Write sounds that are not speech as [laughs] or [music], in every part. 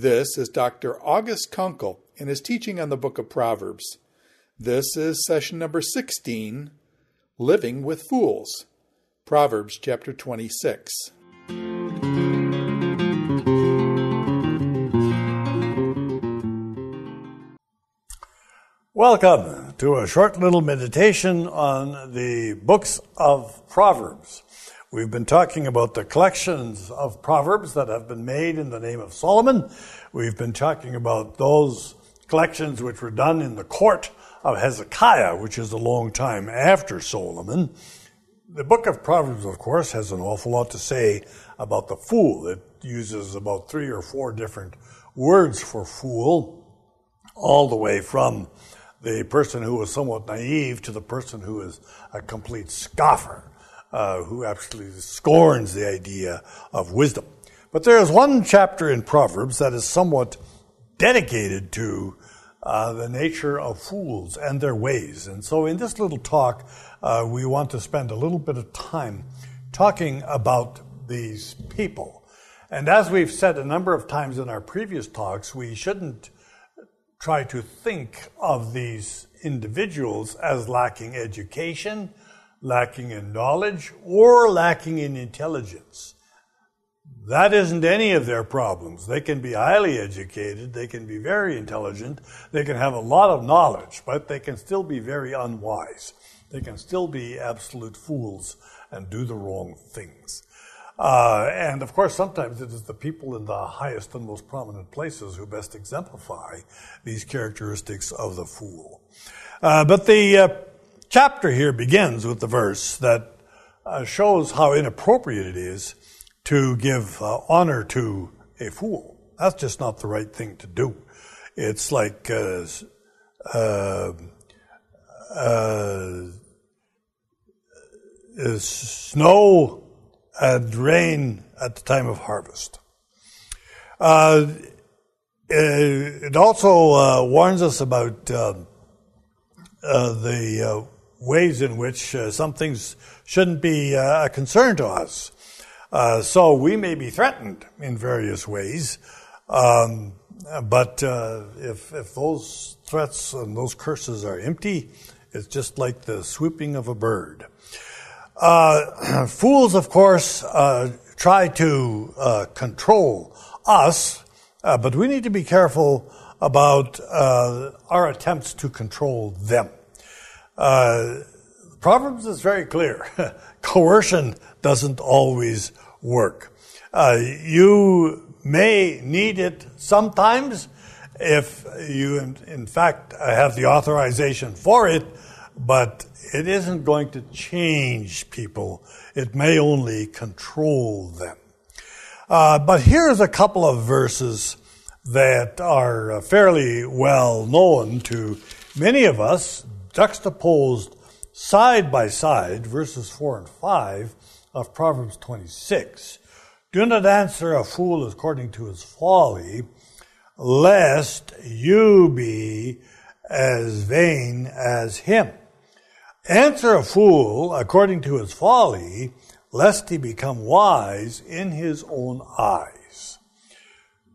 This is Dr. August Konkel in his teaching on the book of Proverbs. This is session number 16 Living with Fools. Proverbs chapter 26. Welcome to a short little meditation on the books of Proverbs. We've been talking about the collections of Proverbs that have been made in the name of Solomon. We've been talking about those collections which were done in the court of Hezekiah, which is a long time after Solomon. The book of Proverbs, of course, has an awful lot to say about the fool. It uses about three or four different words for fool, all the way from the person who is somewhat naive to the person who is a complete scoffer uh, who absolutely scorns the idea of wisdom. But there is one chapter in Proverbs that is somewhat dedicated to uh, the nature of fools and their ways. And so in this little talk, uh, we want to spend a little bit of time talking about these people. And as we've said a number of times in our previous talks, we shouldn't try to think of these individuals as lacking education lacking in knowledge or lacking in intelligence. That isn't any of their problems. They can be highly educated, they can be very intelligent, they can have a lot of knowledge, but they can still be very unwise. They can still be absolute fools and do the wrong things. Uh, and of course, sometimes it is the people in the highest and most prominent places who best exemplify these characteristics of the fool. Uh, but the uh, chapter here begins with the verse that uh, shows how inappropriate it is to give uh, honor to a fool. That's just not the right thing to do. It's like uh, uh, uh snow and rain at the time of harvest. Uh, it also warns us about the ways in which uh, some things shouldn't be uh, a concern to us. Uh, so we may be threatened in various ways, um, but uh, if, if those threats and those curses are empty, it's just like the swooping of a bird. Uh, [clears throat] fools, of course, uh, try to control us, but we need to be careful about our attempts to control them. Uh, Proverbs is very clear. [laughs] Coercion doesn't always work. Uh, you may need it sometimes if you, in, in, fact, have the authorization for it, but it isn't going to change people. It may only control them. Uh, but here's a couple of verses that are fairly well known to many of us, juxtaposed side by side, verses 4 and 5 of Proverbs 26. Do not answer a fool according to his folly, lest you be as vain as him. Answer a fool according to his folly, lest he become wise in his own eyes.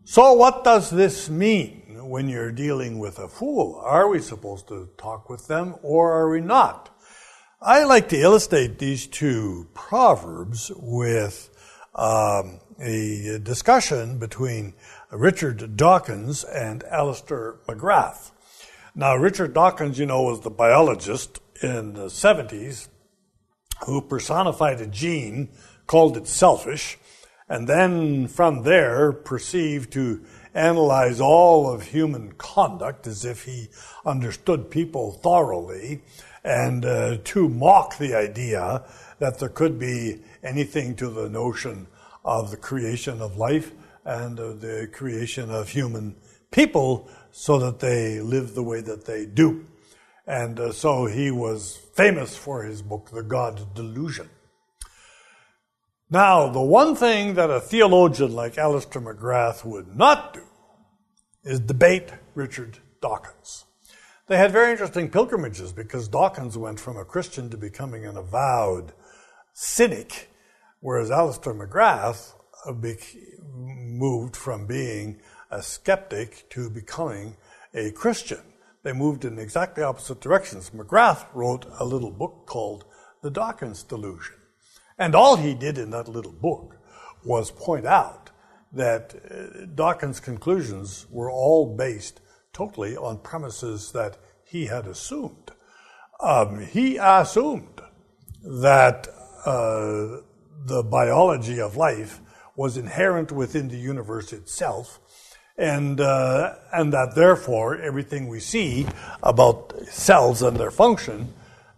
So, what does this mean? When you're dealing with a fool? Are we supposed to talk with them or are we not? I like to illustrate these two proverbs with um, a discussion between Richard Dawkins and Alister McGrath. Now, Richard Dawkins, you know, was the biologist in the 70s who personified a gene, called it selfish, and then from there perceived to analyze all of human conduct as if he understood people thoroughly and uh, to mock the idea that there could be anything to the notion of the creation of life and uh, the creation of human people so that they live the way that they do. And uh, so he was famous for his book, The God Delusion. Now, the one thing that a theologian like Alister McGrath would not do is debate Richard Dawkins. They had very interesting pilgrimages because Dawkins went from a Christian to becoming an avowed cynic whereas Alister McGrath uh, moved from being a skeptic to becoming a Christian. They moved in exactly opposite directions. McGrath wrote a little book called The Dawkins Delusion. And all he did in that little book was point out that uh, Dawkins' conclusions were all based totally on premises that he had assumed. Um, he assumed that uh, the biology of life was inherent within the universe itself, and uh, and that therefore everything we see about cells and their function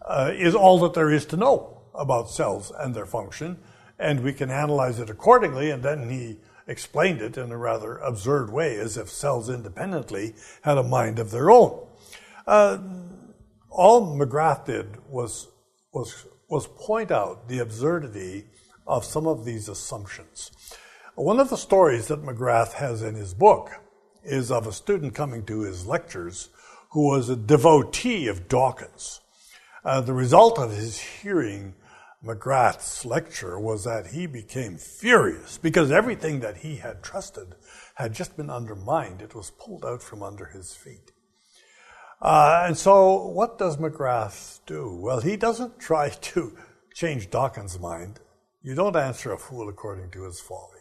uh, is all that there is to know about cells and their function, and we can analyze it accordingly. And then he explained it in a rather absurd way, as if cells independently had a mind of their own. Uh, all McGrath did was was was point out the absurdity of some of these assumptions. One of the stories that McGrath has in his book is of a student coming to his lectures who was a devotee of Dawkins. Uh, the result of his hearing McGrath's lecture was that he became furious because everything that he had trusted had just been undermined. It was pulled out from under his feet. Uh, and so, what does McGrath do? Well, he doesn't [laughs] try to change Dawkins' mind. You don't answer a fool according to his folly.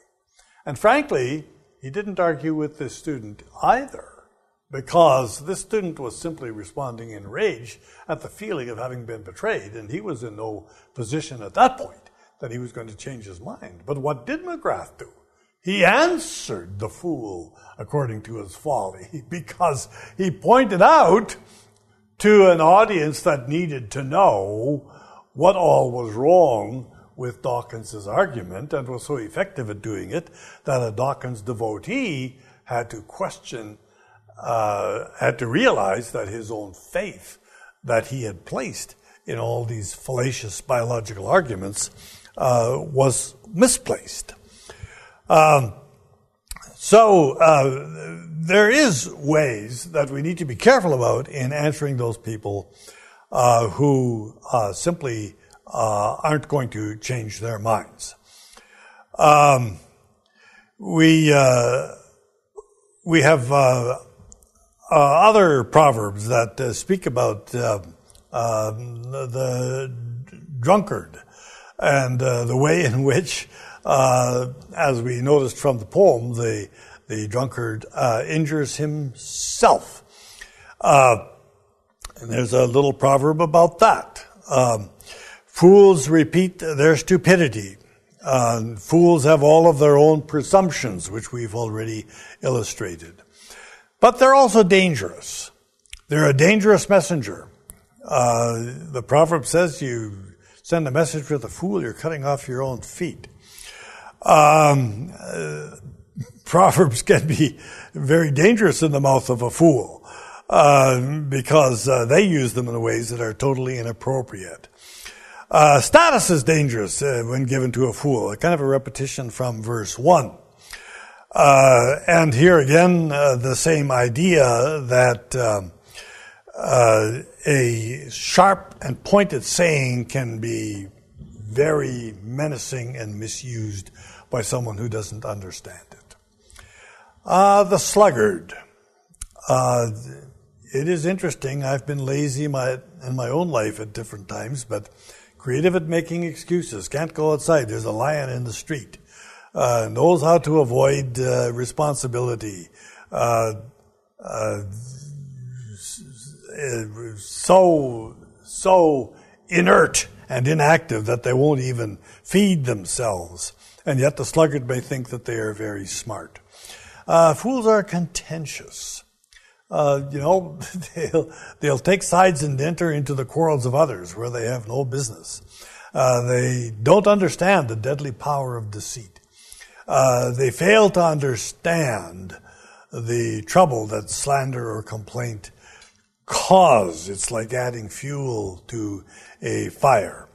And frankly, he didn't argue with this student either, because this student was simply responding in rage at the feeling of having been betrayed, and he was in no position at that point that he was going to change his mind. But what did McGrath do? He answered the fool according to his folly, [laughs] because he pointed out to an audience that needed to know what all was wrong with Dawkins's argument and was so effective at doing it that a Dawkins devotee had to question, uh, had to realize that his own faith that he had placed in all these fallacious biological arguments uh, was misplaced. Um, so uh, there is ways that we need to be careful about in answering those people uh, who uh, simply uh, aren't going to change their minds. Um, we uh, we have other proverbs that uh, speak about uh, um, the drunkard and the way in which, as we noticed from the poem, the the drunkard injures himself. and there's a little proverb about that. Um, Fools repeat their stupidity. Uh, fools have all of their own presumptions, which we've already illustrated. But they're also dangerous. They're a dangerous messenger. Uh, the proverb says you send a message with a fool, you're cutting off your own feet. Um, uh, [laughs] proverbs can be very dangerous in the mouth of a fool uh, because uh, they use them in ways that are totally inappropriate. Uh, status is dangerous uh, when given to a fool. Kind of a repetition from verse 1. Uh, and here again, uh, the same idea that um, uh, a sharp and pointed saying can be very menacing and misused by someone who doesn't understand it. Uh, the sluggard. it is interesting. I've been lazy my, in my own life at different times, but creative at making excuses, can't go outside, there's a lion in the street, uh, knows how to avoid uh, responsibility, uh, uh so, so inert and inactive that they won't even feed themselves. And yet the sluggard may think that they are very smart. Uh, fools are contentious uh, you know, [laughs] they'll, they'll take sides and enter into the quarrels of others where they have no business. Uh, they don't understand the deadly power of deceit. Uh, they fail to understand the trouble that slander or complaint cause. It's like adding fuel to a fire.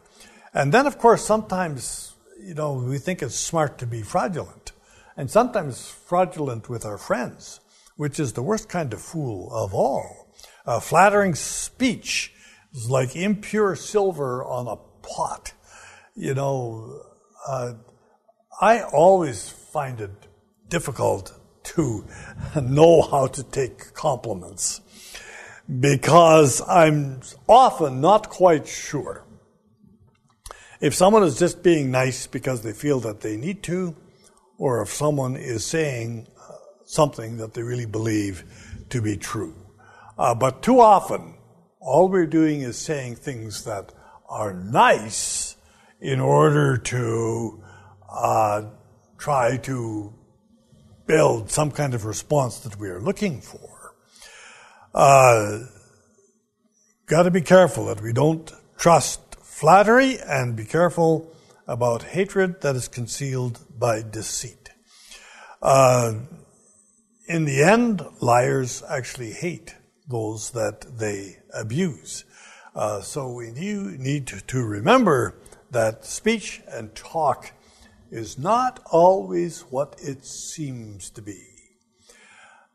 And then, of course, sometimes, you know, we think it's smart to be fraudulent, and sometimes fraudulent with our friends which is the worst kind of fool of all. Uh, flattering speech is like impure silver on a pot. You know, uh, I always find it difficult to [laughs] know how to take compliments because I'm often not quite sure if someone is just being nice because they feel that they need to, or if someone is saying uh, something that they really believe to be true. Uh, but too often, all we're doing is saying things that are nice in order to uh, try to build some kind of response that we are looking for. Uh, Got to be careful that we don't trust flattery and be careful about hatred that is concealed by deceit. Uh, in the end, liars actually hate those that they abuse. Uh, so we need to, to remember that speech and talk is not always what it seems to be.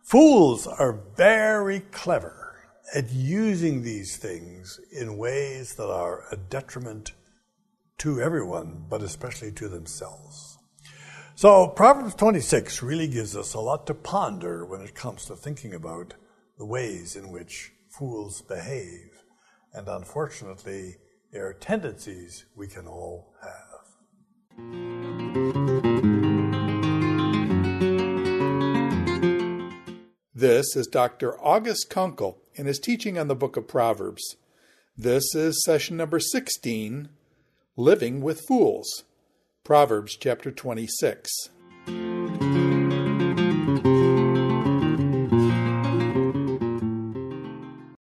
Fools are very clever at using these things in ways that are a detriment to everyone, but especially to themselves. So Proverbs 26 really gives us a lot to ponder when it comes to thinking about the ways in which fools behave. And unfortunately, there are tendencies we can all have. This is Dr. August Konkel in his teaching on the book of Proverbs. This is session number 16 Living with Fools, Proverbs chapter 26.